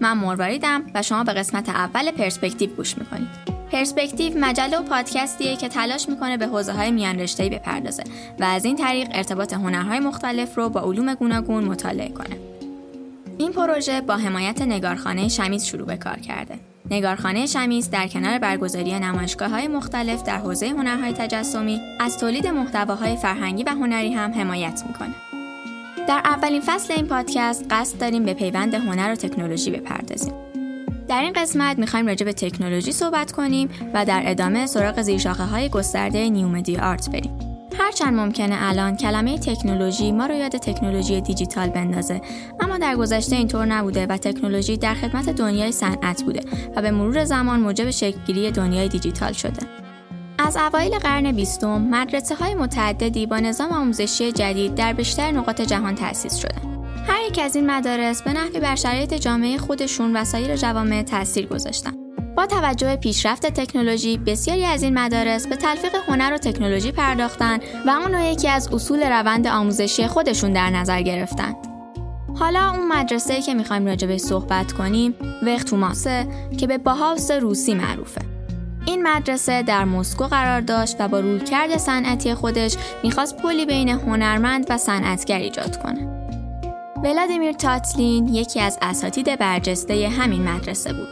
من مرواریدم و شما به قسمت اول پرسپکتیو گوش می‌کنید. پرسپکتیو مجله و پادکستیه که تلاش می‌کنه به حوزه های میان رشته‌ای بپردازه و از این طریق ارتباط هنرهای مختلف رو با علوم گوناگون مطالعه کنه. این پروژه با حمایت نگارخانه شمیز شروع به کار کرده. نگارخانه شمیز در کنار برگزاری نمایشگاه های مختلف در حوزه هنرهای تجسمی از تولید محتواهای فرهنگی و هنری هم حمایت می‌کنه. در اولین فصل این پادکست قصد داریم به پیوند هنر و تکنولوژی بپردازیم. در این قسمت می‌خوایم راجع به تکنولوژی صحبت کنیم و در ادامه سراغ زیرشاخه های گسترده نیومدی آرت بریم. هرچند ممکنه الان کلمه تکنولوژی ما رو یاد تکنولوژی دیجیتال بندازه اما در گذشته اینطور نبوده و تکنولوژی در خدمت دنیای صنعت بوده و به مرور زمان موجب شکلگیری دنیای دیجیتال شده از اوایل قرن بیستم مدرسه های متعددی با نظام آموزشی جدید در بیشتر نقاط جهان تأسیس شدند هر یک از این مدارس به نحوی بر شرایط جامعه خودشون و سایر جوامع تاثیر گذاشتن با توجه به پیشرفت تکنولوژی بسیاری از این مدارس به تلفیق هنر و تکنولوژی پرداختن و اون رو یکی از اصول روند آموزشی خودشون در نظر گرفتند. حالا اون مدرسه که می‌خوایم راجع صحبت کنیم وقت توماسه که به باهاوس روسی معروفه. این مدرسه در مسکو قرار داشت و با رویکرد صنعتی خودش می‌خواست پلی بین هنرمند و صنعتگر ایجاد کنه. ولادیمیر تاتلین یکی از اساتید برجسته همین مدرسه بود.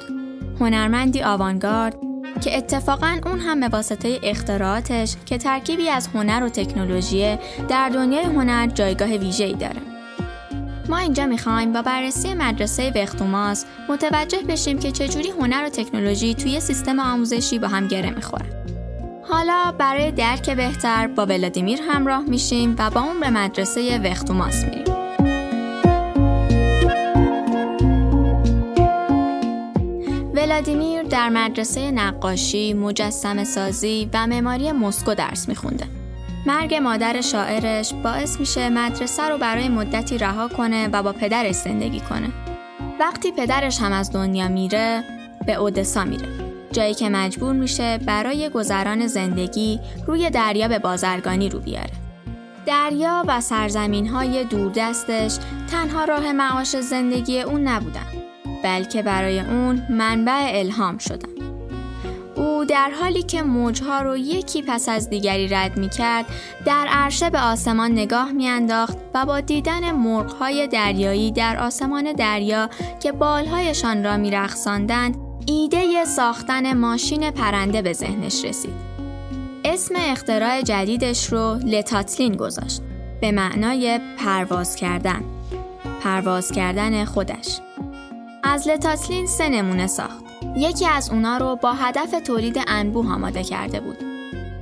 هنرمندی آوانگارد که اتفاقا اون هم به واسطه اختراعاتش که ترکیبی از هنر و تکنولوژی در دنیای هنر جایگاه ویژه‌ای داره. ما اینجا می‌خوایم با بررسی مدرسه وختوماس متوجه بشیم که چجوری هنر و تکنولوژی توی سیستم آموزشی با هم گره می‌خورن. حالا برای درک بهتر با ولادیمیر همراه میشیم و با اون به مدرسه وختوماس میریم. ولادیمیر در مدرسه نقاشی، مجسم سازی و معماری مسکو درس میخونده. مرگ مادر شاعرش باعث میشه مدرسه رو برای مدتی رها کنه و با پدرش زندگی کنه. وقتی پدرش هم از دنیا میره، به اودسا میره. جایی که مجبور میشه برای گذران زندگی روی دریا به بازرگانی رو بیاره. دریا و سرزمین های دوردستش تنها راه معاش زندگی اون نبودن. بلکه برای اون منبع الهام شدن. در حالی که موجها رو یکی پس از دیگری رد می کرد در عرشه به آسمان نگاه می انداخت و با دیدن مرغهای دریایی در آسمان دریا که بالهایشان را می رخصاندند ایده ساختن ماشین پرنده به ذهنش رسید. اسم اختراع جدیدش رو لتاتلین گذاشت به معنای پرواز کردن پرواز کردن خودش از لتاتلین سه نمونه ساخت. یکی از اونا رو با هدف تولید انبوه آماده کرده بود.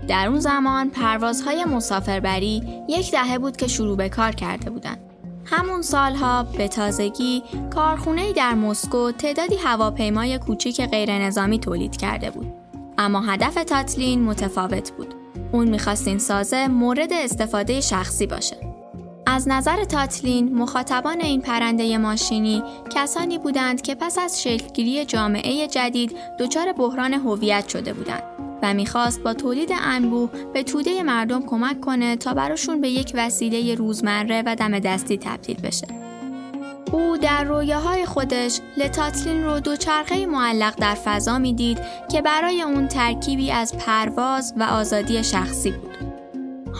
در اون زمان پروازهای مسافربری یک دهه بود که شروع به کار کرده بودند. همون سالها به تازگی کارخونه در مسکو تعدادی هواپیمای کوچیک غیر نظامی تولید کرده بود. اما هدف تاتلین متفاوت بود. اون می‌خواست این سازه مورد استفاده شخصی باشه. از نظر تاتلین مخاطبان این پرنده ماشینی کسانی بودند که پس از شکلگیری جامعه جدید دچار بحران هویت شده بودند و می‌خواست با تولید انبوه به توده مردم کمک کنه تا براشون به یک وسیله روزمره و دم دستی تبدیل بشه. او در رویاهای خودش لتاتلین رو دوچرخه معلق در فضا می‌دید که برای اون ترکیبی از پرواز و آزادی شخصی بود.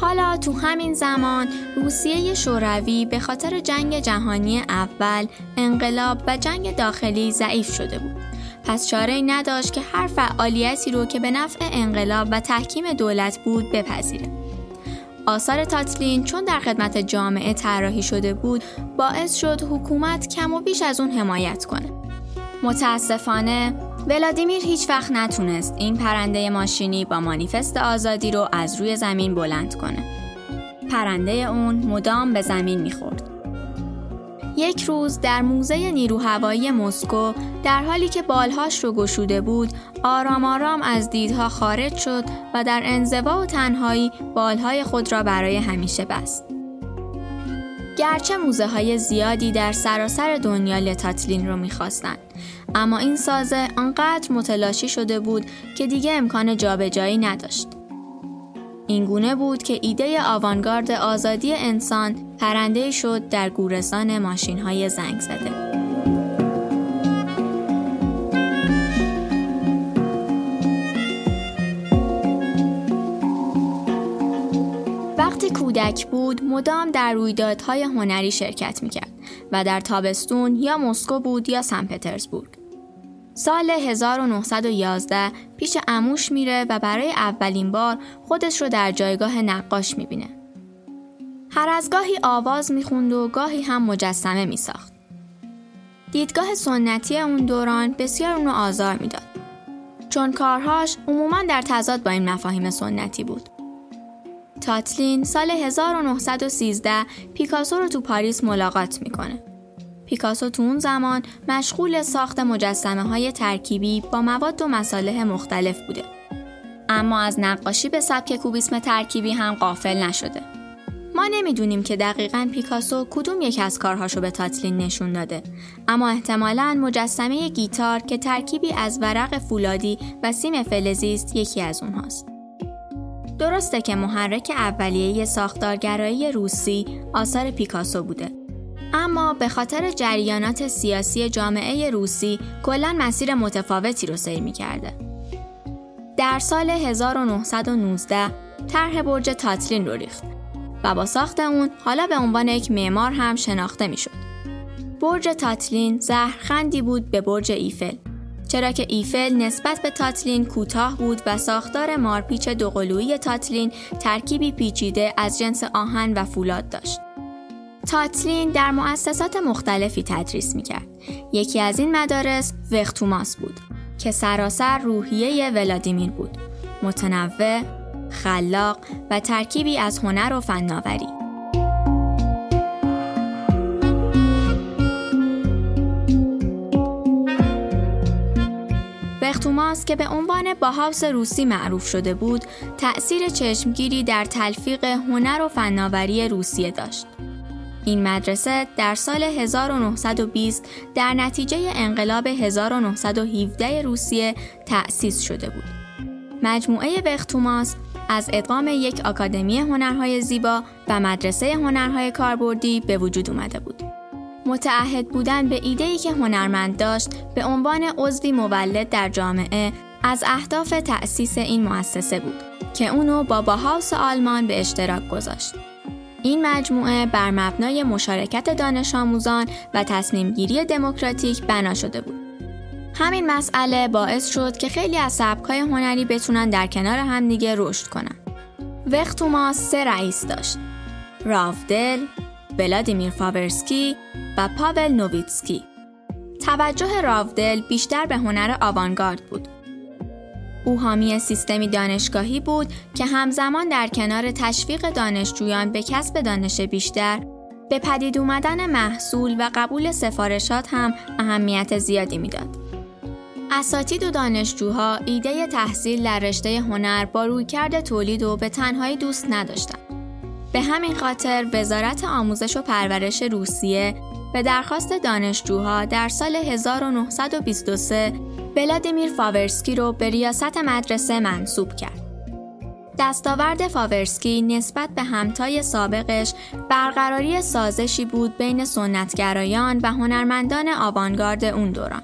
حالا تو همین زمان روسیه شوروی به خاطر جنگ جهانی اول انقلاب و جنگ داخلی ضعیف شده بود. پس چاره نداشت که هر فعالیتی رو که به نفع انقلاب و تحکیم دولت بود بپذیره. آثار تاتلین چون در خدمت جامعه طراحی شده بود باعث شد حکومت کم و بیش از اون حمایت کنه. متاسفانه ولادیمیر هیچ وقت نتونست این پرنده ماشینی با مانیفست آزادی رو از روی زمین بلند کنه. پرنده اون مدام به زمین می‌خورد. یک روز در موزه نیرو هوایی مسکو در حالی که بالهاش رو گشوده بود آرام آرام از دیدها خارج شد و در انزوا و تنهایی بالهای خود را برای همیشه بست. گرچه موزه های زیادی در سراسر دنیا لتاتلین رو می‌خواستند اما این سازه آنقدر متلاشی شده بود که دیگه امکان جابجایی نداشت. این گونه بود که ایده آوانگارد آزادی انسان پرنده شد در گورستان ماشین های زنگ زده. کودک بود مدام در رویدادهای هنری شرکت می‌کرد و در تابستون یا مسکو بود یا سن پترزبورگ. سال 1911 پیش اموش میره و برای اولین بار خودش رو در جایگاه نقاش می‌بینه. هر از گاهی آواز می‌خوند و گاهی هم مجسمه میساخت. دیدگاه سنتی اون دوران بسیار اونو آزار می‌داد. چون کارهاش عموما در تضاد با این مفاهیم سنتی بود. تاتلین سال 1913 پیکاسو رو تو پاریس ملاقات می‌کنه. پیکاسو تو اون زمان مشغول ساخت مجسمه های ترکیبی با مواد و مصالح مختلف بوده. اما از نقاشی به سبک کوبیسم ترکیبی هم قافل نشده. ما نمی‌دونیم که دقیقا پیکاسو کدوم یک از کارهاشو به تاتلین نشون داده اما احتمالا مجسمه گیتار که ترکیبی از ورق فولادی و سیم فلزی است یکی از اونهاست درسته که محرک اولیه ساختارگرایی روسی آثار پیکاسو بوده اما به خاطر جریانات سیاسی جامعه روسی کلا مسیر متفاوتی رو سیر کرده. در سال 1919 طرح برج تاتلین رو ریخت و با ساخت اون حالا به عنوان یک معمار هم شناخته می‌شد. برج تاتلین زهرخندی بود به برج ایفل چرا که ایفل نسبت به تاتلین کوتاه بود و ساختار مارپیچ دوقلویی تاتلین ترکیبی پیچیده از جنس آهن و فولاد داشت. تاتلین در مؤسسات مختلفی تدریس می‌کرد. یکی از این مدارس وختوماس بود که سراسر روحیه ولادیمیر بود. متنوع، خلاق و ترکیبی از هنر و فناوری. وختوماس که به عنوان باهاوس روسی معروف شده بود، تأثیر چشمگیری در تلفیق هنر و فناوری روسیه داشت. این مدرسه در سال 1920 در نتیجه انقلاب 1917 روسیه تأسیس شده بود. مجموعه وختوماس از ادغام یک آکادمی هنرهای زیبا و مدرسه هنرهای کاربردی به وجود اومده بود. متعهد بودن به ایده‌ای که هنرمند داشت به عنوان عضوی مولد در جامعه از اهداف تأسیس این مؤسسه بود که اونو با باهاوس آلمان به اشتراک گذاشت. این مجموعه بر مبنای مشارکت دانش آموزان و تصمیم گیری دموکراتیک بنا شده بود. همین مسئله باعث شد که خیلی از سبکای هنری بتونن در کنار همدیگه رشد کنن. وختوما سه رئیس داشت. رافدل، ولادیمیر فاورسکی و پاول نوویتسکی. توجه راودل بیشتر به هنر آوانگارد بود او حامی سیستمی دانشگاهی بود که همزمان در کنار تشویق دانشجویان به کسب دانش بیشتر به پدید اومدن محصول و قبول سفارشات هم اهمیت زیادی می‌داد. اساتید و دانشجوها ایده تحصیل در رشته هنر با رویکرد تولید و به تنهایی دوست نداشتند. به همین خاطر وزارت آموزش و پرورش روسیه به درخواست دانشجوها در سال 1923 ولادیمیر فاورسکی رو به ریاست مدرسه منصوب کرد. دستاورد فاورسکی نسبت به همتای سابقش برقراری سازشی بود بین سنتگرایان و هنرمندان آوانگارد اون دوران.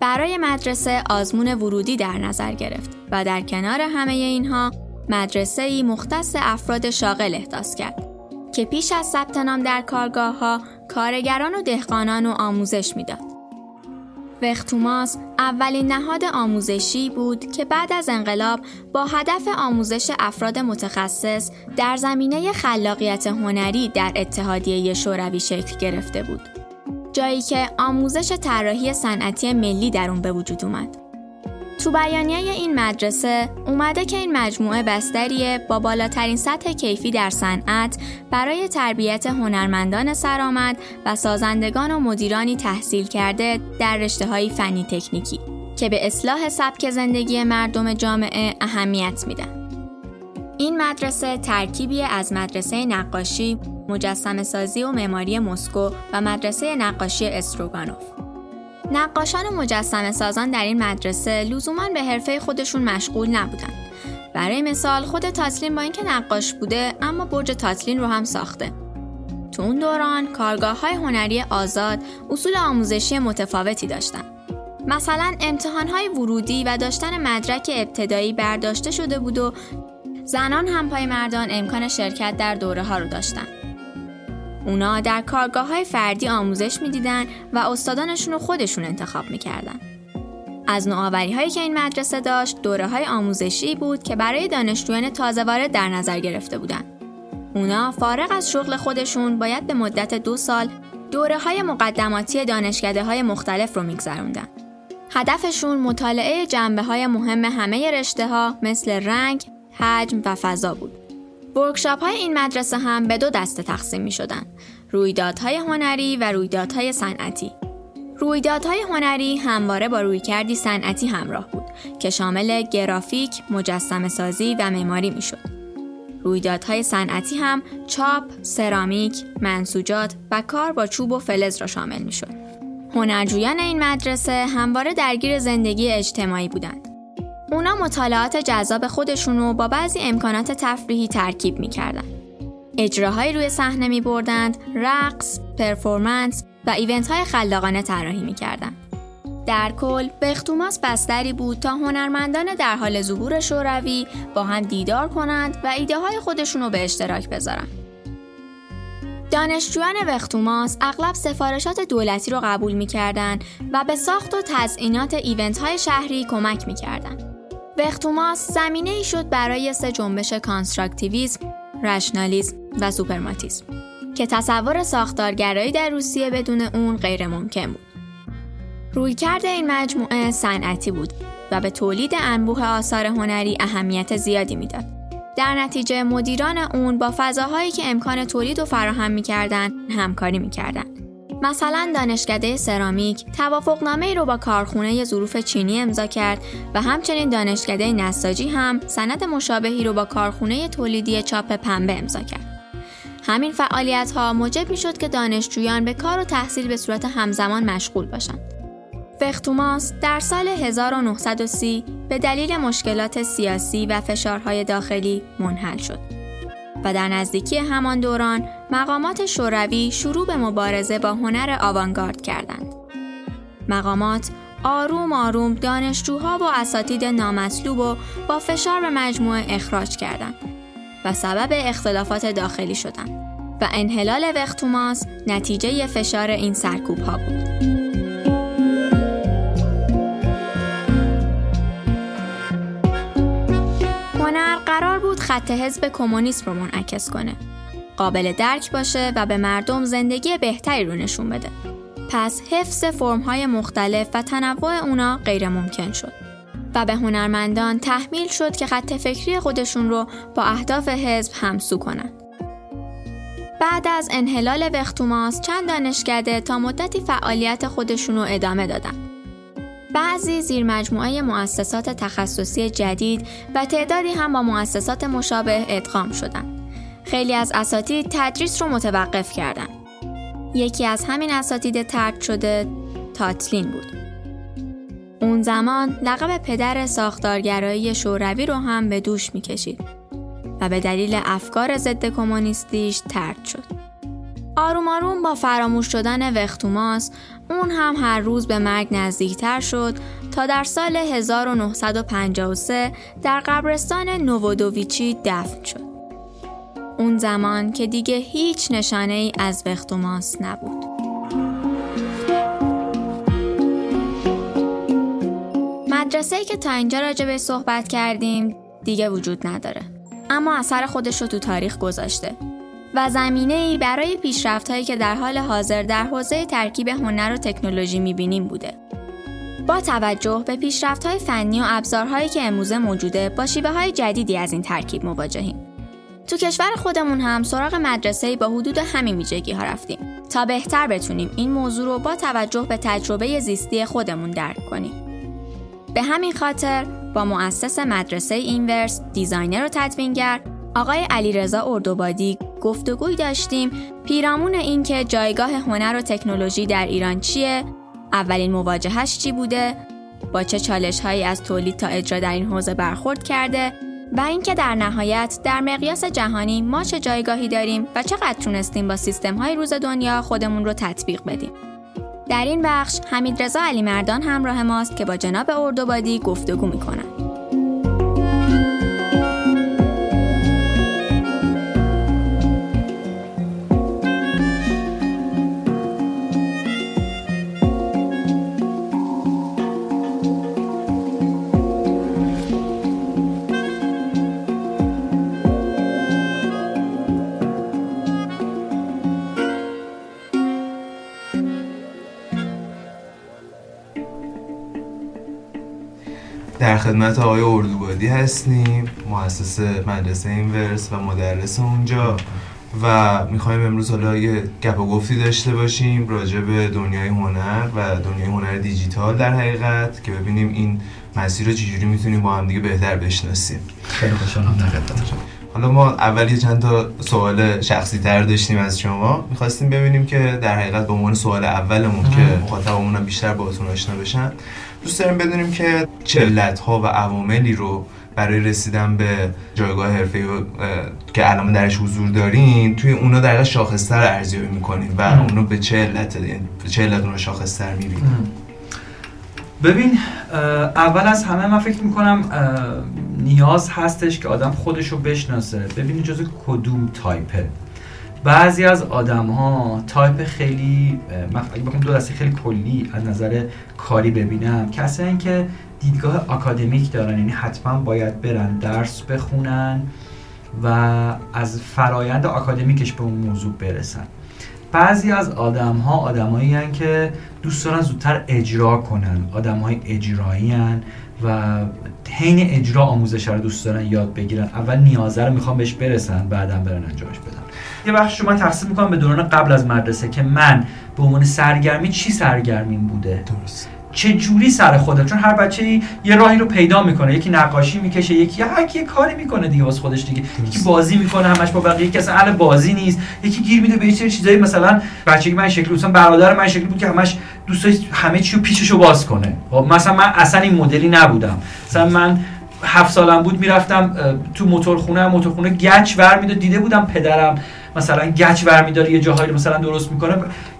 برای مدرسه آزمون ورودی در نظر گرفت و در کنار همه اینها مدرسه مختص افراد شاغل احداث کرد که پیش از ثبت نام در کارگاه ها کارگران و دهقانان و آموزش می‌داد. وختوماس اولین نهاد آموزشی بود که بعد از انقلاب با هدف آموزش افراد متخصص در زمینه خلاقیت هنری در اتحادیه شوروی شکل گرفته بود. جایی که آموزش طراحی صنعتی ملی در اون به وجود اومد. تو بیانیه این مدرسه اومده که این مجموعه بستریه با بالاترین سطح کیفی در صنعت برای تربیت هنرمندان سرآمد و سازندگان و مدیرانی تحصیل کرده در رشته های فنی تکنیکی که به اصلاح سبک زندگی مردم جامعه اهمیت میدن. این مدرسه ترکیبی از مدرسه نقاشی، مجسم سازی و معماری مسکو و مدرسه نقاشی استروگانوف. نقاشان و مجسم سازان در این مدرسه لزوما به حرفه خودشون مشغول نبودن. برای مثال خود تاتلین با اینکه نقاش بوده اما برج تاتلین رو هم ساخته. تو اون دوران کارگاه های هنری آزاد اصول آموزشی متفاوتی داشتن. مثلا امتحان های ورودی و داشتن مدرک ابتدایی برداشته شده بود و زنان هم پای مردان امکان شرکت در دوره ها رو داشتن. اونا در کارگاه های فردی آموزش می‌دیدن و استادانشون رو خودشون انتخاب می‌کردن. از نوآوری هایی که این مدرسه داشت دوره های آموزشی بود که برای دانشجویان تازه وارد در نظر گرفته بودند. اونا فارغ از شغل خودشون باید به مدت دو سال دوره های مقدماتی دانشکده های مختلف رو میگذروندن. هدفشون مطالعه جنبه های مهم همه رشته ها مثل رنگ، حجم و فضا بود. ورکشاپ های این مدرسه هم به دو دسته تقسیم می شدن. رویدادهای هنری و رویدادهای صنعتی. رویدادهای هنری همواره با رویکردی صنعتی همراه بود که شامل گرافیک، مجسم سازی و معماری می‌شد. رویدادهای صنعتی هم چاپ، سرامیک، منسوجات و کار با چوب و فلز را شامل می‌شد. هنرجویان این مدرسه همواره درگیر زندگی اجتماعی بودند. اونا مطالعات جذاب خودشون رو با بعضی امکانات تفریحی ترکیب می‌کردن. اجراهایی روی صحنه می بردند، رقص، پرفورمنس و ایونت های خلاقانه طراحی می‌کردند. در کل بختوماس بستری بود تا هنرمندان در حال ظهور شوروی با هم دیدار کنند و ایده های خودشون رو به اشتراک بذارن. دانشجویان وختوماس اغلب سفارشات دولتی رو قبول می‌کردند و به ساخت و تزئینات event های شهری کمک می‌کردند. وخوتماس زمینه ای شد برای سه جنبش کانستراکتیویسم، رشنالیسم و سوپرماتیسم که تصور ساختارگرایی در روسیه بدون اون غیر ممکن بود. رویکرد این مجموعه صنعتی بود و به تولید انبوه آثار هنری اهمیت زیادی می‌داد. در نتیجه مدیران اون با فضاهایی که امکان تولید و فراهم می‌کردند همکاری می‌کردند. مثلا دانشکده سرامیک توافقنامه ای رو با کارخونه ظروف چینی امضا کرد و همچنین دانشکده نساجی هم سند مشابهی رو با کارخونه تولیدی چاپ پنبه امضا کرد. همین فعالیت ها موجب می شد که دانشجویان به کار و تحصیل به صورت همزمان مشغول باشند. فختوماس در سال 1930 به دلیل مشکلات سیاسی و فشارهای داخلی منحل شد و در نزدیکی همان دوران مقامات شوروی شروع به مبارزه با هنر آوانگارد کردند. مقامات آروم آروم دانشجوها و اساتید نامطلوب و با فشار به مجموعه اخراج کردند و سبب اختلافات داخلی شدند و انحلال وختوماس نتیجه فشار این سرکوب ها بود. هنر قرار بود خط حزب کمونیسم رو منعکس کنه. قابل درک باشه و به مردم زندگی بهتری رو نشون بده. پس حفظ فرمهای مختلف و تنوع اونا غیر ممکن شد. و به هنرمندان تحمیل شد که خط فکری خودشون رو با اهداف حزب همسو کنند. بعد از انحلال وختوماس چند دانشکده تا مدتی فعالیت خودشون رو ادامه دادن. بعضی زیر مجموعه مؤسسات تخصصی جدید و تعدادی هم با مؤسسات مشابه ادغام شدند. خیلی از اساتید تدریس رو متوقف کردند. یکی از همین اساتید ترک شده تاتلین بود. اون زمان لقب پدر ساختارگرایی شوروی رو هم به دوش می‌کشید و به دلیل افکار ضد کمونیستیش ترد شد. آروم آروم با فراموش شدن وختوماس اون هم هر روز به مرگ نزدیکتر شد تا در سال 1953 در قبرستان نوودوویچی دفن شد. اون زمان که دیگه هیچ نشانه ای از وختوماس نبود. مدرسه ای که تا اینجا راجع صحبت کردیم دیگه وجود نداره. اما اثر خودش رو تو تاریخ گذاشته و زمینه ای برای پیشرفت هایی که در حال حاضر در حوزه ترکیب هنر و تکنولوژی می‌بینیم بوده. با توجه به پیشرفت های فنی و ابزارهایی که امروزه موجوده با شیوه های جدیدی از این ترکیب مواجهیم. تو کشور خودمون هم سراغ مدرسه با حدود همین ویژگی ها رفتیم تا بهتر بتونیم این موضوع رو با توجه به تجربه زیستی خودمون درک کنیم. به همین خاطر با مؤسس مدرسه اینورس دیزاینر و تدوینگر آقای علیرضا اردوبادی گفتگوی داشتیم پیرامون اینکه جایگاه هنر و تکنولوژی در ایران چیه اولین مواجهش چی بوده با چه چالش هایی از تولید تا اجرا در این حوزه برخورد کرده و اینکه در نهایت در مقیاس جهانی ما چه جایگاهی داریم و چقدر تونستیم با سیستم های روز دنیا خودمون رو تطبیق بدیم. در این بخش حمید رضا علی مردان همراه ماست که با جناب اردوبادی گفتگو می‌کنند. در خدمت آقای اردوبادی هستیم مؤسس مدرسه اینورس و مدرس اونجا و می‌خوایم امروز حالا یه گپ و گفتی داشته باشیم راجع به دنیای هنر و دنیای هنر دیجیتال در حقیقت که ببینیم این مسیر رو چجوری می‌تونیم با هم دیگه بهتر بشناسیم. خیلی خوشحالم در خدمتتون حالا ما اول یه چند تا سوال شخصی تر داشتیم از شما. می‌خواستیم ببینیم که در حقیقت به عنوان سوال اولمون که مخاطبمون بیشتر باهاتون آشنا بشن دوست داریم بدونیم که چلت ها و عواملی رو برای رسیدن به جایگاه حرفه که الان درش حضور دارین توی اونا در شاخصتر ارزیابی می‌کنین و اونو به چه علت به چه علت اونو شاخصتر می‌بینین ببین اول از همه من فکر می‌کنم نیاز هستش که آدم خودش رو بشناسه. ببینی جزو کدوم تایپه. بعضی از آدم ها تایپ خیلی من بخوام دو دسته خیلی کلی از نظر کاری ببینم کسایی که دیدگاه آکادمیک دارن یعنی حتما باید برن درس بخونن و از فرایند آکادمیکش به اون موضوع برسن. بعضی از آدم ها آدمایی که دوست دارن زودتر اجرا کنن آدم های اجرایی و حین اجرا آموزش رو دوست دارن یاد بگیرن. اول نیازه رو می‌خوام بهش برسن بعدم برن انجامش بدن. یه بخش رو من تقسیم می‌کنم به دوران قبل از مدرسه که من به عنوان سرگرمی چی سرگرمیم بوده؟ درست. چه جوری سر خوده چون هر بچه یه راهی رو پیدا می‌کنه. یکی نقاشی می‌کشه یکی هر یه کاری می‌کنه دیگه واسه خودش دیگه. یکی بازی می‌کنه همش با بقیه. کسی اهل بازی نیست. یکی گیر میده به چه چیزایی. مثلا بچگی من شکلی مثلا برادر من شکلی بود که همش دوست همه چی رو پیچشو باز کنه. خب مثلا من اصلا این مدلی نبودم. مثلا من هفت سالم بود می‌رفتم تو موتورخونه. موتورخونه گچ ور می‌داد. دیده بودم پدرم مثلا گچ ور میداره یه جاهایی مثلا درست می‌کنه.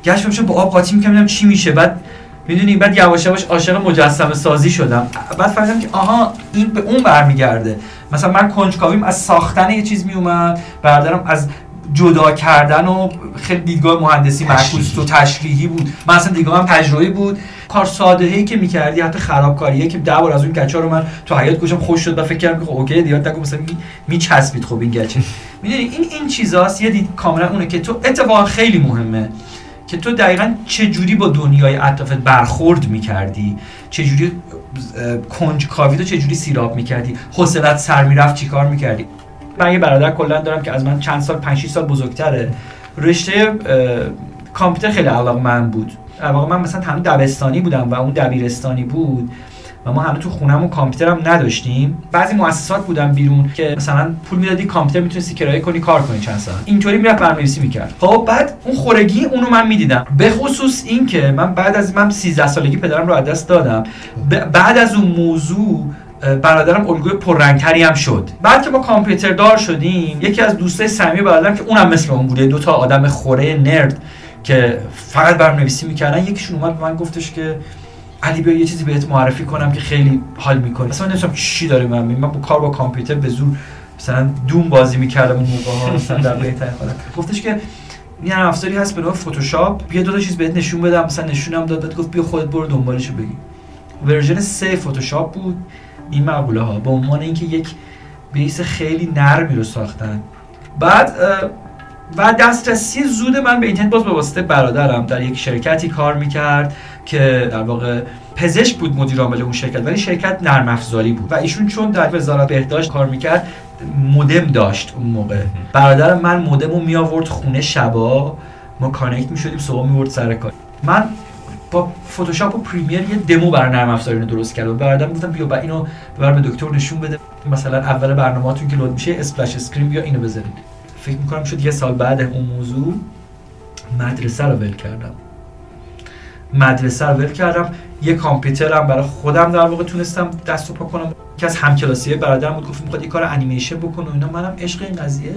گچ میشه با آب قاطی می‌کنم چی میشه. بعد می‌دونی بعد یواش یواش عاشق مجسمه سازی شدم. بعد فهمیدم که آها این به اون برمیگرده. مثلا من کنجکاویم از ساختن یه چیز میومد بردارم از جدا کردن و خیلی دیدگاه مهندسی معکوس و تشریحی بود. من اصلا دیدگاه هم تجربی بود. کار ساده ای که می‌کردی حتی خرابکاریه که ده بار از اون گچا رو من تو حیات گوشم خوش شد و فکر کردم که خب اوکی دیگه نگو مثلا میچسبید خب این گچه. می‌دونی این این چیزاست. یه دید کاملا اونه که تو اتفاقا خیلی مهمه که تو دقیقا چجوری با دنیای اطرافت برخورد می‌کردی؟ چجوری کنج کاوید و چجوری سیراب می‌کردی؟ حوصلت سر می‌رفت چیکار می‌کردی؟ من یه برادر کلا دارم که از من چند سال 5 سال بزرگتره. رشته کامپیوتر خیلی علاقه من بود. واقعا من مثلا همین دبستانی بودم و اون دبیرستانی بود و ما هنوز تو خونمون کامپیوتر هم نداشتیم. بعضی مؤسسات بودن بیرون که مثلا پول می‌دادی کامپیوتر می‌تونستی کرایه کنی کار کنی چند ساعت. اینطوری می‌رفت برنامه‌نویسی می‌کرد. خب بعد اون خورگی اونو من می‌دیدم. به خصوص این که من بعد از من 13 سالگی پدرم رو از دست دادم. بعد از اون موضوع برادرم الگوی پررنگتری هم شد. بعد که ما کامپیوتر دار شدیم یکی از دوستای صمیمی برادرم که اونم مثل اون بوده دو تا آدم خوره نرد که فقط برنامه‌نویسی می‌کردن یکیشون اومد به من گفتش که علی بیا یه چیزی بهت معرفی کنم که خیلی حال می‌کنه. اصلا نمی‌دونم چی داره من من با کار با کامپیوتر به زور مثلا دوم بازی می‌کردم اون موقع ها مثلا در بهترین حالت. گفتش که یه افزاری هست به نام فتوشاپ بیا دو تا چیز بهت نشون بدم. مثلا نشونم داد گفت بیا خودت برو دنبالشو بگی. ورژن 3 فتوشاپ بود. این مقوله ها به عنوان اینکه یک بیس خیلی نرمی رو ساختن. بعد و دسترسی زود من به اینترنت باز به واسطه برادرم در یک شرکتی کار می‌کرد که در واقع پزشک بود مدیر عامل اون شرکت ولی شرکت نرم افزاری بود. و ایشون چون در وزارت بهداشت کار می‌کرد مودم داشت اون موقع. برادر من مودم رو می آورد خونه شبا. ما connect می شدیم صبح می سر کار. من با فتوشاپ و پریمیر یه دمو برای نرم افزاری رو درست کردم برادرم گفتم بیا با اینو ببر به دکتر نشون بده. مثلا اول برنامه‌تون که load میشه splash screen بیا اینو بزنید فکر می‌کنم شد یه سال بعد اون موضوع مدرسه رو ول کردم. مدرسه رو ول کردم. یه کامپیوترم برای خودم در واقع تونستم دست و پا کنم. که از همکلاسی برادرم بود گفت می‌خواد یه کار انیمیشن بکنه و اینا. منم عشق این قضیه.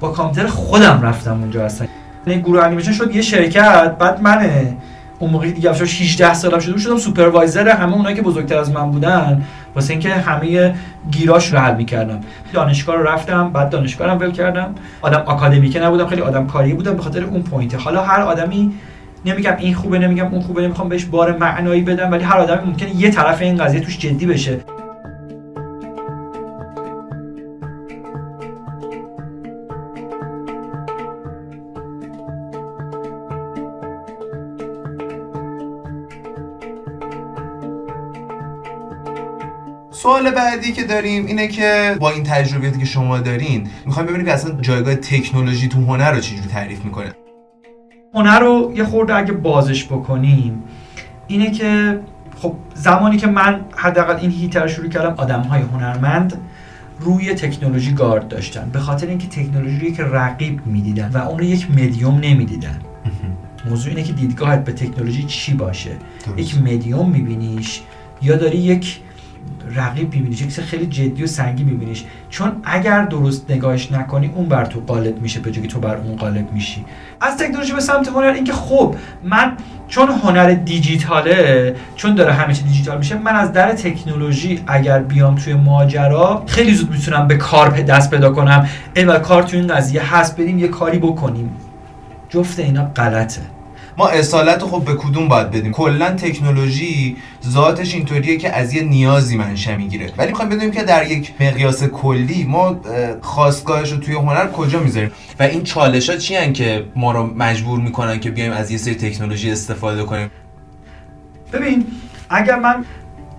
با کامپیوتر خودم رفتم اونجا اصلا. یعنی گروه انیمیشن شد یه شرکت بعد من اون موقع دیگه 18 سالم شده. شدم supervisor همه اونایی که بزرگتر از من بودن. واسه اینکه همه گیراش رو حل می‌کردم. دانشگاه رو رفتم بعد دانشگاه ول کردم. آدم آکادمیکه نبودم خیلی آدم کاری بودم به خاطر اون پوینت. حالا هر آدمی نمیگم این خوبه نمیگم اون خوبه نمی‌خوام بهش بار معنایی بدم ولی هر آدمی ممکنه یه طرف این قضیه توش جدی بشه. سوال بعدی که داریم اینه که با این تجربیاتی که شما دارین می‌خوایم ببینیم که اصلا جایگاه تکنولوژی تو هنر رو چجوری تعریف می‌کنه. هنر رو یه خورده اگه بازش بکنیم اینه که خب زمانی که من حداقل این هیتر شروع کردم آدم های هنرمند روی تکنولوژی گارد داشتن به خاطر اینکه تکنولوژی رو یک رقیب می‌دیدن و اون رو یک مدیوم نمی‌دیدن. موضوع اینه که دیدگاهت به تکنولوژی چی باشه؟ یک مدیوم میبینیش یا داری یک رقیب میبینیش یک خیلی جدی و سنگی میبینیش. چون اگر درست نگاهش نکنی اون بر تو غالب میشه به که تو بر اون غالب میشی. از تکنولوژی به سمت هنر اینکه خب من چون هنر دیجیتاله چون داره همیشه دیجیتال میشه من از در تکنولوژی اگر بیام توی ماجرا خیلی زود می‌تونم به کار دست پیدا کنم. و کار توی این قضیه هست بریم یه کاری بکنیم. جفت اینا غلطه. ما اصالت خب به کدوم باید بدیم؟ کلا تکنولوژی ذاتش اینطوریه که از یه نیازی منشأ می‌گیره. ولی می‌خوایم بدونیم که در یک مقیاس کلی ما خاستگاهش رو توی هنر کجا می‌ذاریم؟ و این چالش ها چی که ما رو مجبور می‌کنن که بیایم از یه سری تکنولوژی استفاده کنیم؟ ببین اگر من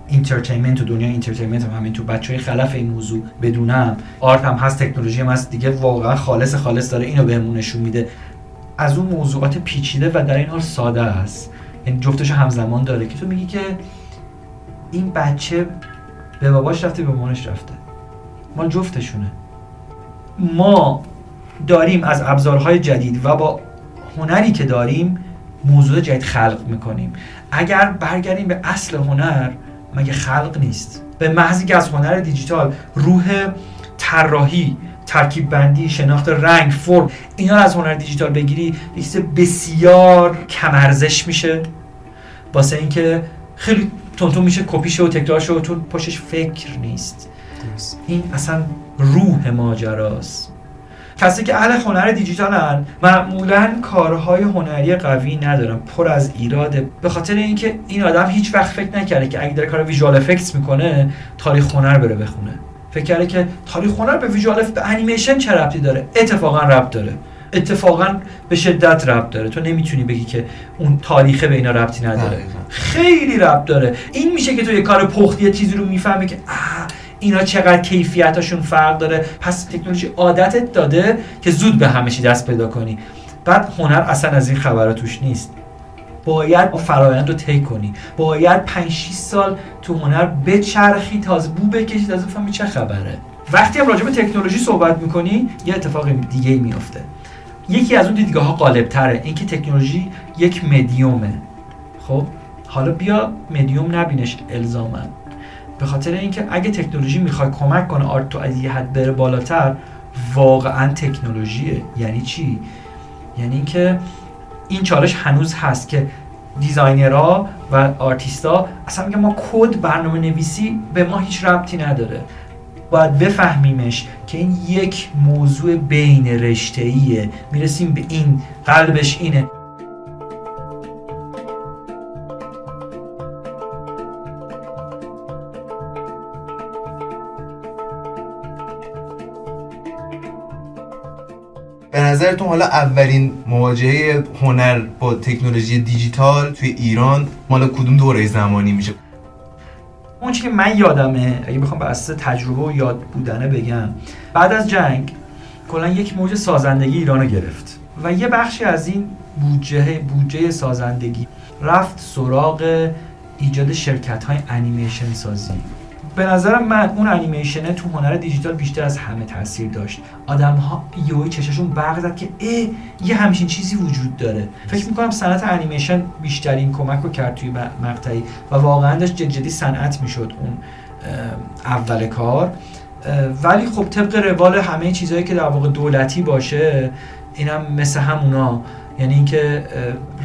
entertainment و دنیا entertainment هم همین تو بچه های خلف این موضوع بدونم art هم هست تکنولوژی هم هست دیگه واقعا خالص خالص داره اینو بهمون نشون میده. از اون موضوعات پیچیده و در این حال ساده است. یعنی جفتش همزمان داره که تو میگی که این بچه به باباش رفته به مامانش رفته. ما جفتشونه. ما داریم از ابزارهای جدید و با هنری که داریم موضوع جدید خلق می‌کنیم. اگر برگردیم به اصل هنر مگه خلق نیست؟ به محضی که از هنر دیجیتال روح طراحی ترکیب بندی شناخت رنگ فرم اینا رو از هنر دیجیتال بگیری لیست بسیار کمارزش میشه. واسه اینکه خیلی تونتون میشه کپی و تکرار و تو پشتش فکر نیست. این اصلا روح ماجراست. کسی که اهل هنر دیجیتالن معمولا کارهای هنری قوی ندارن پر از ایراده. به خاطر اینکه این آدم هیچ وقت فکر نکرده که اگه داره کار ویژوال افکتس می‌کنه تاریخ هنر بره بخونه. فکر کرده که تاریخ هنر به ویژوال به انیمیشن چه ربطی داره؟ اتفاقا ربط داره. اتفاقا به شدت ربط داره. تو نمی‌تونی بگی که اون تاریخ به اینا ربطی نداره. خیلی ربط داره. این میشه که تو یه کار پختی چیزی رو می‌فهمی که آه اینا چقدر کیفیتاشون فرق داره. پس تکنولوژی عادتت داده که زود به همه چی دست پیدا کنی. بعد هنر اصلا از این خبرات توش نیست. باید فرایند رو طی کنی. باید 5 6 سال تو هنر بچرخی تازه بو بکشی تازه بفهمی چه خبره. وقتی هم راجع به تکنولوژی صحبت می‌کنی یه اتفاق دیگه ای میفته یکی از اون دیدگاه ها غالب تره اینکه تکنولوژی یک مدیومه. خب حالا بیا مدیوم نبینش الزاما. به خاطر اینکه اگه تکنولوژی می‌خواد کمک کنه art تو از یه حد بره بالاتر واقعا تکنولوژیه. یعنی چی؟ یعنی اینکه این چالش هنوز هست که designer ها و آرتیستا اصلا میگه ما کد برنامه نویسی به ما هیچ ربطی نداره. باید بفهمیمش که این یک موضوع بین رشته می‌رسیم به این قلبش اینه. نظرتون حالا اولین مواجهه هنر با تکنولوژی دیجیتال توی ایران مال کدوم دوره زمانی میشه؟ اون که من یادمه اگه بخوام بر اساس تجربه و یاد بودنه بگم بعد از جنگ کلا یک موج سازندگی ایرانو گرفت و یه بخشی از این بودجه بودجه سازندگی رفت سراغ ایجاد شرکت های انیمیشن سازی. به نظرم من اون انیمیشنه تو هنر دیجیتال بیشتر از همه تاثیر داشت. آدم ها یهو چششون برق زد که ای یه همچین چیزی وجود داره. فکر می‌کنم صنعت انیمیشن بیشترین کمک رو کرد توی مقطعی و واقعا داشت جدی صنعت می‌شد اون اول کار. ولی خب طبق روال همه چیزهایی که در واقع دولتی باشه اینم مثل همونا. یعنی اینکه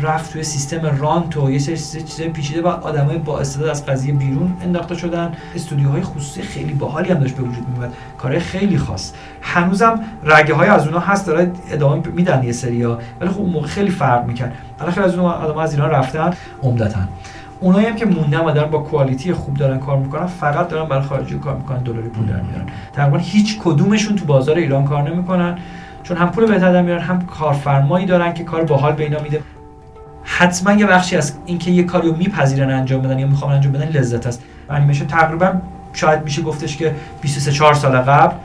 رفت توی سیستم رانت و یه سری چیزای پیچیده و آدمای با استعداد از قضیه بیرون انداخته شدن. استودیوهای خصوصی خیلی باحالی هم داشت به وجود میومد کارهای خیلی خاص. هنوزم رگه های از اونها هست داره ادامه میدن یه سریا. ولی خب موقع خیلی فرق می‌کرد. الان خیلی از اون آدم از ایران رفتن عمدتا. اونایی هم که موندن و دارن با کوالیتی خوب دارن کار می‌کنن فقط دارن برای خارجی کار می‌کنن دلاری پول در میارن. تقریبا هیچ کدومشون تو بازار ایران کار نمی‌کنن. چون هم پول بهتر در میارن هم کارفرمایی دارن که کار باحال به اینا میده. حتما یه بخشی از اینکه یه کاریو میپذیرن انجام بدن یا می‌خوان انجام بدن لذت است. انیمیشن تقریبا شاید میشه گفتش که 23 4 سال قبل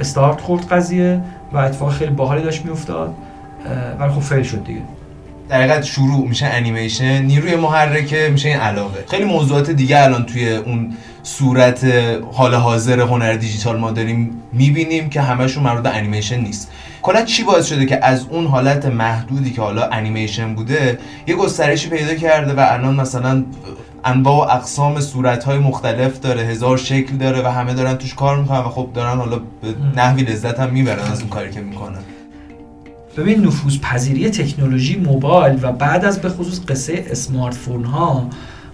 استارت خورد قضیه و اتفاق خیلی باحالی داشت میافتاد ولی خب فیل شد دیگه. در شروع میشه انیمیشن نیروی محرکه میشه این علاقه. خیلی موضوعات دیگه الان توی اون صورت حال حاضر هنر دیجیتال ما داریم می‌بینیم که همشون مربوط به انیمیشن نیست. کلا چی باعث شده که از اون حالت محدودی که حالا انیمیشن بوده یه گسترشی پیدا کرده و الان مثلا انواع و اقسام صورت های مختلف داره هزار شکل داره و همه دارن توش کار می‌کنن و خب دارن حالا به نحوی لذت هم می‌برن از اون کاری که می‌کنن. ببین نفوذ پذیری تکنولوژی موبایل و بعد از به خصوص قصه smartphone ها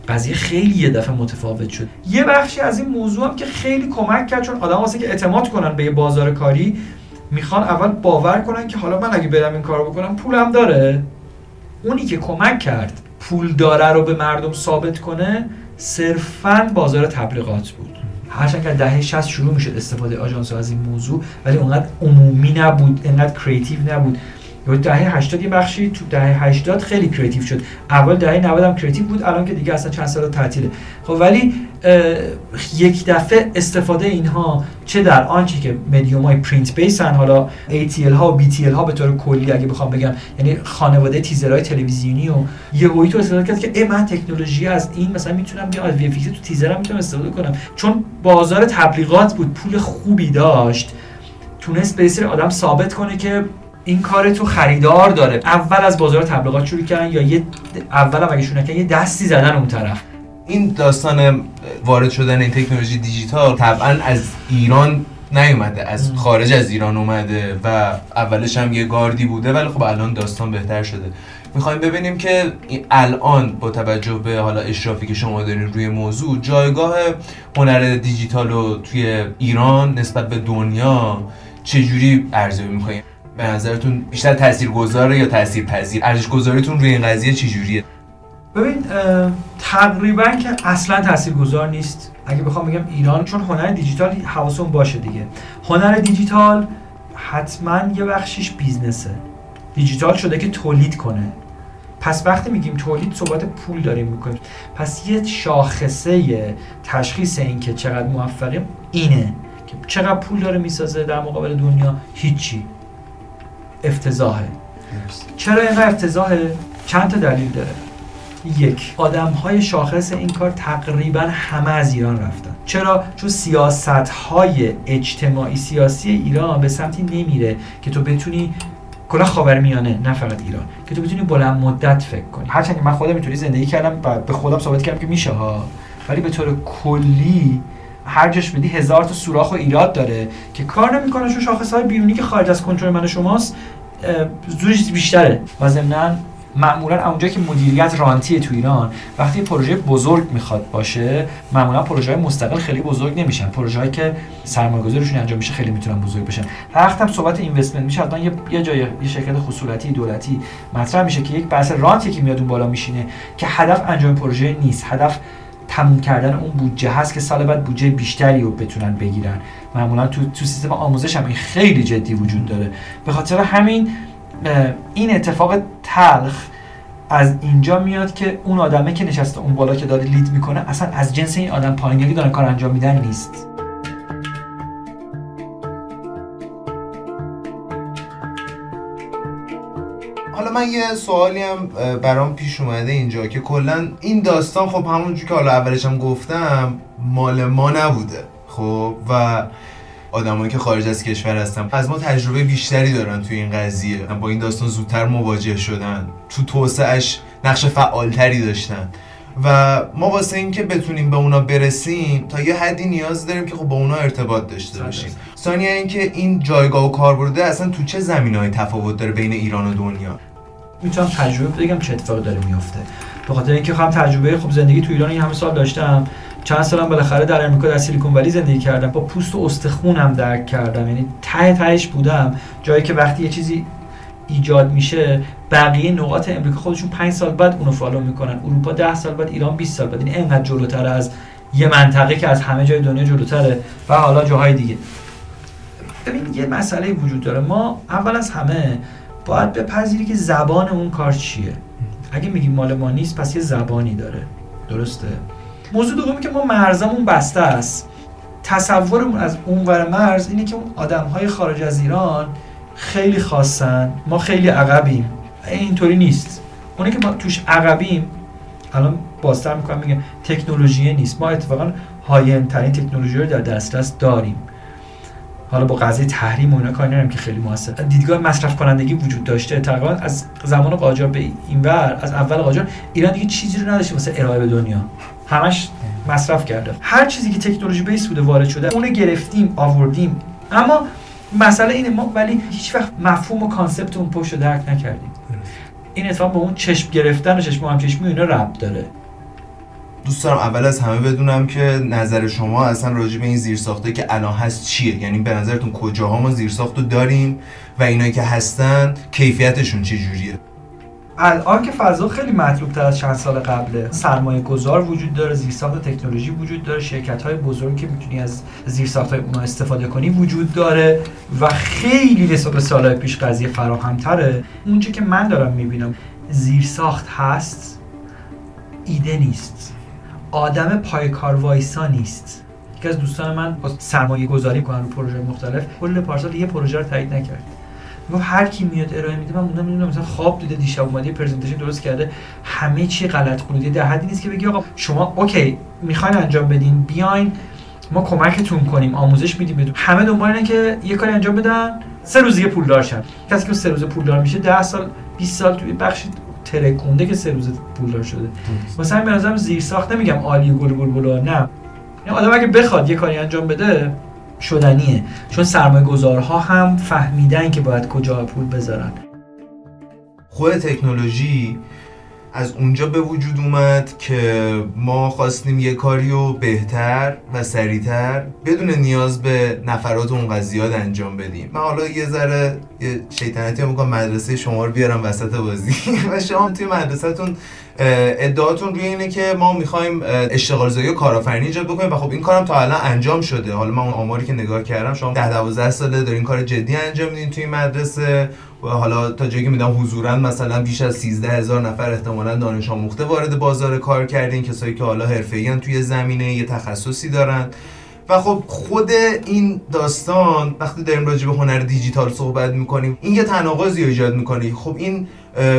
قضیه خیلی یه دفعه متفاوت شد. یه بخشی از این موضوع هم که خیلی کمک کرد چون آدم واسه که اعتماد کنن به یه بازار کاری می‌خوان اول باور کنن که حالا من اگه برم این کارو بکنم پولم داره. اونی که کمک کرد پول داره رو به مردم ثابت کنه صرفا بازار تبلیغات بود. هرچند که دهه 60 شروع می‌شد استفاده آژانس از این موضوع ولی اونقدر عمومی نبود انقدر creative نبود. دهه 80 یه بخشی تو دهه 80 خیلی creative شد. اول دهه 90 هم creative بود الان که دیگه اصلا چند سال تعطیله. خب ولی یک دفعه استفاده اینها چه در آنچه که مدیوم های print base ن حالا ATL ها و BTL ها به طور کلی اگه بخوام بگم یعنی خانواده تیزرهای تلویزیونی و یه هویی تو استفاده کرد که ای من تکنولوژی از این مثلا می‌تونم بیام از وی تو تیزرم می‌تونم استفاده کنم. چون بازار تبلیغات بود پول خوبی داشت. تونست به سری آدم ثابت کنه که این کار تو خریدار داره. اول از بازار تبلیغات شروع کردن یا یه اول هم اگه یه دستی زدن اون طرف. این داستان وارد شدن این تکنولوژی دیجیتال طبعا از ایران نیومده از خارج از ایران اومده و اولش هم یه گاردی بوده ولی خب الان داستان بهتر شده. می‌خوایم ببینیم که الان با توجه به حالا اشرافی که شما دارین روی موضوع جایگاه هنر دیجیتال رو توی ایران نسبت به دنیا چجوری ارزیابی می‌کنیم به نظرتون بیشتر تاثیرگذاره یا تاثیرپذیر؟ ارزش گذاریتون روی این قضیه چجوریه؟ ببین تقریبا که اصلا تاثیرگذار نیست. اگه بخوام بگم ایران چون هنر دیجیتال حواسون باشه دیگه. هنر دیجیتال حتما یه بخشش بیزنسه. دیجیتال شده که تولید کنه. پس وقتی میگیم تولید صحبت پول داریم می‌کنیم. پس یه شاخصه تشخیص این که چقدر موفقیم اینه که چقدر پول داره می‌سازه در مقابل دنیا؟ هیچی. افتضاحه. چرا اینقدر افتضاحه؟ چند تا دلیل داره. یک آدم های شاخص این کار تقریبا همه از ایران رفتن. چرا؟ چون سیاست های اجتماعی سیاسی ایران به سمتی نمیره که تو بتونی کلا خاورمیانه نه فقط ایران که تو بتونی بلند مدت فکر کنی. هرچند من خودم اینطوری زندگی کردم و به خودم ثابت کردم که میشه ها ولی به طور کلی هر جاش بدی هزار تا سوراخ و ایراد داره که کار نمی‌کنه چون شاخص های بیرونی که خارج از کنترل من شماست زورش بیشتره. و ضمن معمولا اونجا که مدیریت رانتی تو ایران وقتی پروژه بزرگ می‌خواد باشه معمولا پروژه های مستقل خیلی بزرگ نمیشن. پروژه هایی که سرمایه‌گذاریشون انجام میشه خیلی می‌تونن بزرگ بشن. وقتی هم صحبت اینوستمنت میشه حتما یه جای یه شرکت خصوصی دولتی مطرح میشه که یک بحث رانتی که میاد اون بالا میشینه که هدف انجام پروژه نیست. هدف تموم کردن اون بودجه هست که سال بعد بودجه بیشتری رو بتونن بگیرن. معمولا تو تو سیستم آموزش هم این خیلی جدی وجود داره. به خاطر همین این اتفاق تلخ از اینجا میاد که اون آدمه که نشسته اون بالا که داره لید می‌کنه اصلا از جنس این آدم پایینی که دارن کار انجام میدن نیست. من یه سوالی هم برام پیش اومده اینجا که کلا این داستان خب همونجور که حالا اولش هم گفتم مال ما نبوده خب؟ و آدمایی که خارج از کشور هستن. از ما تجربه بیشتری دارن توی این قضیه. با این داستان زودتر مواجه شدن. تو توسعهش نقش فعالتری داشتن. و ما واسه اینکه بتونیم به اونا برسیم تا یه حدی نیاز داریم که خب با اونا ارتباط داشته باشیم. ثانیا اینکه این جایگاه و کاربرده اصلا تو چه زمینهای تفاوت داره بین ایران و دنیا؟ می‌تونم تجربه بگم چه اتفاقی داره میفته به خاطر اینکه خودم تجربه خب زندگی تو ایران این همه سال داشتم. چند سالم بالاخره در امریکا در سیلیکون ولی زندگی کردم. با پوست و استخونم درک کردم. یعنی ته تهش بودم. جایی که وقتی یه چیزی ایجاد میشه بقیه نقاط امریکا خودشون 5 سال بعد اونو فالو می‌کنن. اروپا 10 سال بعد ایران 20 سال بعد. این انقدر جلوتر از یه منطقه که از همه جای دنیا جلوتره و حالا جاهای دیگه. ببین یه مسئله وجود داره. ما اول از همه باید بپذیری که زبان اون کار چیه. اگه میگیم مال ما نیست پس یه زبانی داره. درسته؟ موضوع دومی که ما مرزمون بسته است تصورمون از اونور مرز اینه که اون آدم های خارج از ایران خیلی خاصن. ما خیلی عقبیم. اینطوری نیست. اونی که ما توش عقبیم الان بازتر می‌کنم میگم تکنولوژی نیست. ما اتفاقا high ترین تکنولوژی رو در دسترس داریم. حالا با قضیه تحریم و اینا کار ندارم که خیلی موثر. دیدگاه مصرف کنندگی وجود داشته. تقریبا از زمان قاجار به اینور از اول قاجار ایران دیگه چیزی رو نداشته واسه ارائه به دنیا. همش مصرف کرده. هر چیزی که تکنولوژی base بوده وارد شده اون گرفتیم آوردیم. اما مسئله اینه ما ولی هیچ وقت مفهوم و concept اون پشت درک نکردیم. این اتفاق به اون چشم گرفتن و چشم هم چشمی اینا ربط داره. دوست دارم اول از همه بدونم که نظر شما اصلا راجع به این زیرساخته که الان هست چیه؟ یعنی به نظرتون کجاها ما زیرساخت رو داریم و اینایی که هستن کیفیتشون چه جوریه الان که فضا خیلی مطلوب تر از چند سال قبله سرمایه گذار وجود داره زیرساخت تکنولوژی وجود داره شرکت های بزرگی که می‌تونی از زیرساخت های اونا استفاده کنی وجود داره و خیلی نسبت به سالهای پیش قضیه فراهم تره اونچه که من دارم می‌بینم زیرساخت هست ایده نیست. آدم پای کار وایسا نیست. یکی از دوستان من با سرمایه گذاری کنن رو پروژه مختلف کل پارسال یه پروژه رو تایید نکرد. میگم هر کی میاد ارائه میده من موندم نمی‌دونم مثلا خواب دیده دیشب اومده presentation درست کرده همه چی غلط خونده. در حدی نیست که بگی آقا شما okay می‌خواین انجام بدین بیاین ما کمکتون کنیم آموزش میدیم بدون. همه دنبال اینه که یه کاری انجام بدن سه روز دیگه پولدار شن. کسی که سه روز پولدار میشه 10 سال 20 سال توی بخش ترکونده که سه روز پولدار شده. مثلا به نظرم زیر ساخت نمیگم عالی گل بول نه. یعنی آدم اگه بخواد یه کاری انجام بده شدنیه. چون سرمایه گذارها هم فهمیدن که باید کجا پول بذارن. خود تکنولوژی از اونجا به وجود اومد که ما خواستیم یه کاری رو بهتر و سریعتر بدون نیاز به نفرات اون زیاد انجام بدیم. من حالا یه ذره یه شیطنتی می‌کنم مدرسه شما رو بیارم وسط بازی. و شما توی مدرسهتون ادعاتون روی اینه که ما می‌خوایم اشتغال زایی و کارآفرینی ایجاد بکنیم و خب این کارم تا الان انجام شده. حالا من اون آماری که نگاه کردم شما 10 12 ساله دارین کار جدی انجام میدین توی مدرسه. و حالا تا جایی که میدم حضورا مثلا بیش از 13 هزار نفر احتمالا دانش آموخته وارد بازار کار کردین کسایی که حالا حرفه‌ای توی زمینه یه تخصصی دارن. و خب خود این داستان وقتی داریم راجع به هنر دیجیتال صحبت می‌کنیم این یه تناقضی ایجاد می‌کنه. خب این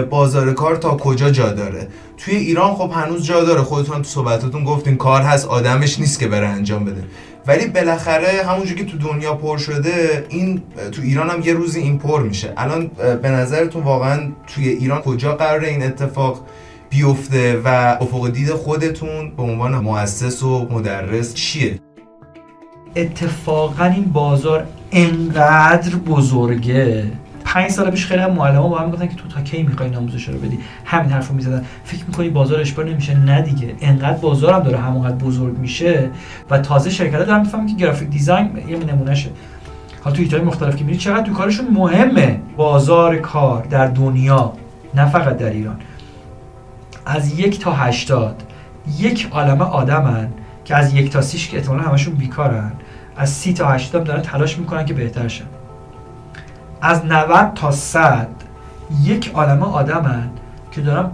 بازار کار تا کجا جا داره؟ توی ایران خب هنوز جا داره. خودتون تو صحبتاتون گفتین کار هست آدمش نیست که بره انجام بده. ولی بالاخره همونجور که تو دنیا پر شده این تو ایران هم یه روزی این پر میشه. الان به نظرتون واقعا توی ایران کجا قراره این اتفاق بیفته و افق دید خودتون به عنوان مؤسس و مدرس چیه؟ اتفاقا این بازار انقدر بزرگه پنج سال پیش خیلی معلم با هم گفتن که تو تا کی می‌خوای آموزش رو بدی؟ همین حرفو می‌زدن. فکر می‌کنی بازار اشبار نمیشه؟ نه دیگه. انقدر بازار هم داره همونقدر بزرگ میشه و تازه شرکت دارن می‌فهمن که گرافیک دیزاین یه نمونهشه. حالا تو ایتای مختلف که میری چقدر تو کارشون مهمه. بازار کار در دنیا نه فقط در ایران. از یک تا هشتاد یک عالمه آدمن که از یک تا سیش که احتمالا همشون بیکارن. از سی تا هشتاد دارن تلاش می‌کنن که بهتر شن. از 90 تا 100 یک عالمه آدمن که دارن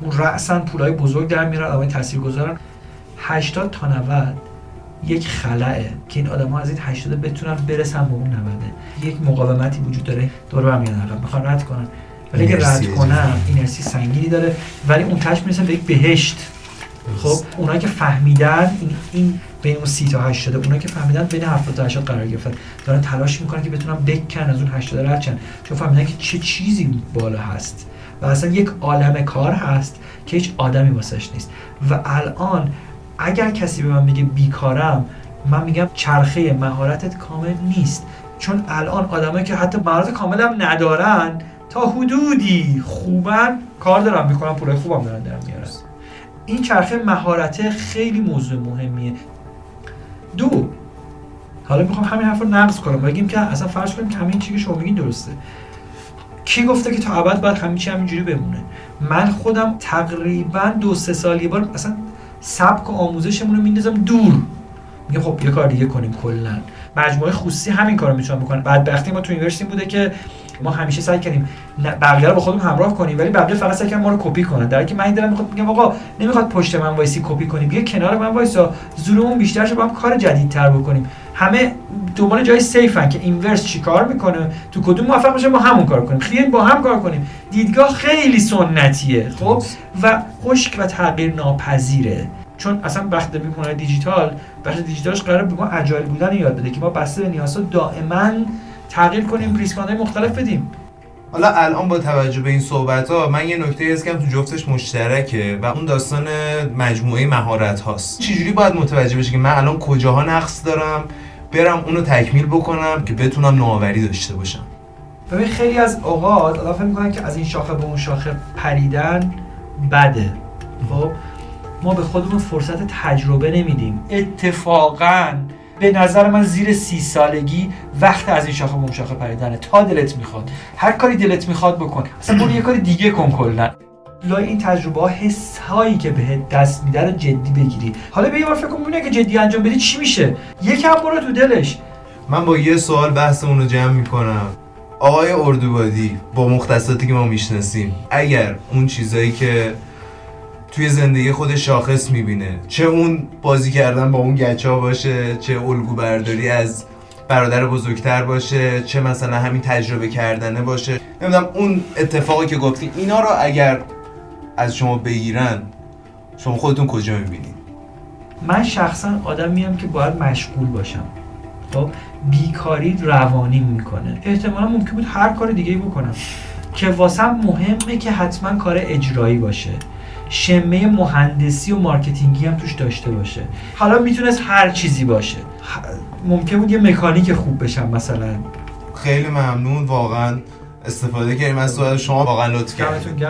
اون رأسن پولای بزرگ در میرن آدمای تاثیر گذارن 80 تا 90 یک خلعه که این آدم ها از این 80 بتونن برسن به اون 90 یک مقاومتی وجود داره. دور برم میان عقب می‌خوان رد کنن ولی اگه رد کنن اینرسی سنگینی داره. ولی اون تاش می‌رسن به یک بهشت. خب اونایی که فهمیدن این این بین اون 30 تا 80 اونایی که فهمیدن بین 70 تا 80 قرار گرفتن. دارن تلاش می‌کنن که بتونن بکن از اون 80 رد چون فهمیدن که چه چیزی بالا هست. و اصلا یک عالم کار هست که هیچ آدمی واسش نیست. و الان اگر کسی به من میگه بیکارم من میگم چرخه مهارتت کامل نیست. چون الان آدمایی که حتی مهارت کامل هم ندارن تا حدودی خوبن کار دارن می‌کنن پول خوبم دارن در میارن. این چرخه مهارت خیلی موضوع مهمیه. دو. حالا می‌خوام همین حرف رو نقض کنم. بگیم که اصلا فرض کنیم که همین چیزی که شما میگین درسته. کی گفته که تا ابد باید همین چی همینجوری بمونه؟ من خودم تقریبا دو سه سال یه بار اصلا سبک و آموزشمون رو میندازم دور. میگم خب یه کار دیگه کنیم کلا. مجموعه خصوصی همین کارو می‌تونن بکنن. بدبختی ما تو university بوده که ما همیشه سعی کردیم بقیه رو با خودمون همراه کنیم ولی بقیه فقط سعی کردن ما رو کپی کنن. در که من این دلم می‌خواد میگم آقا نمی‌خواد پشت من وایسی کپی کنیم بیا کنار من وایسا. زورمون بیشتر شه با هم کار جدیدتر بکنیم. همه دنبال جای safe ان که اینورس چیکار می‌کنه؟ تو کدوم موفق باشه ما همون کار کنیم. خیلی با هم کار کنیم. دیدگاه خیلی سنتیه خب؟ و خشک و تغییر ناپذیره. چون اصلا بخت می‌کنه دیجیتال بخش دیجیتالش قرار به ما agile بودن یاد بده که ما بسته به نیازها دائما تغییر کنیم ریسپاندهای مختلف بدیم. حالا الان با توجه به این صحبت ها من یه نکته هست که تو جفتش مشترکه و اون داستان مجموعه مهارت هاست. چجوری باید متوجه بشه که من الان کجاها نقص دارم؟ برم اونو تکمیل بکنم که بتونم نوآوری داشته باشم. ببین خیلی از اوقات آدم فکر می‌کنن که از این شاخه به اون شاخه پریدن بده. خب؟ ما به خودمون فرصت تجربه نمیدیم. اتفاقا به نظر من زیر سی سالگی وقت از این شاخه به اون شاخه پریدنه. تا دلت می‌خواد. هر کاری دلت می‌خواد بکن. اصلا برو یه کار دیگه کن کلا. لای این تجربه ها حس هایی که بهت دست میده رو جدی بگیری. حالا به یه بار فکر کن که جدی انجام بدی چی میشه. یکم برو تو دلش. من با یه سوال بحثمون رو جمع می‌کنم. آقای اردوبادی با مختصاتی که ما می‌شناسیم اگر اون چیزایی که توی زندگی خود شاخص می‌بینه. چه اون بازی کردن با اون گچه ها باشه چه الگو برداری از برادر بزرگتر باشه چه مثلا همین تجربه کردنه باشه. نمی‌دونم اون اتفاقی که گفتی اینا رو اگر از شما بگیرن شما خودتون کجا می‌بینید؟ من شخصا آدمیم که باید مشغول باشم. خب بیکاری روانی می‌کنه. احتمالا ممکن بود هر کار دیگه بکنم. که واسم مهمه که حتما کار اجرایی باشه. شمه مهندسی و مارکتینگی هم توش داشته باشه. حالا می‌تونست هر چیزی باشه. ممکن بود یه مکانیک خوب بشم مثلا. خیلی ممنون. واقعا استفاده کردیم. از سوال شما واقعا لطف کردید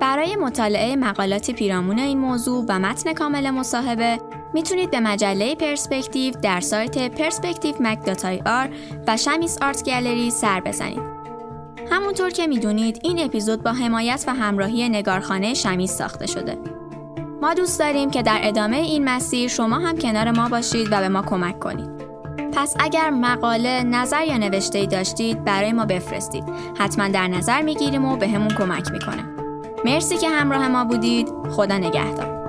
برای مطالعه مقالات پیرامون این موضوع و متن کامل مصاحبه می‌تونید به مجله پرسپکتیو در سایت perspectivemag.ir و شمیس آرت گالری سر بزنید. همونطور که می‌دونید این اپیزود با حمایت و همراهی نگارخانه شمیز ساخته شده. ما دوست داریم که در ادامه این مسیر شما هم کنار ما باشید و به ما کمک کنید. پس اگر مقاله، نظر یا نوشته داشتید برای ما بفرستید. حتما در نظر می‌گیریم و به همون کمک می‌کنه. مرسی که همراه ما بودید. خدا نگهدار.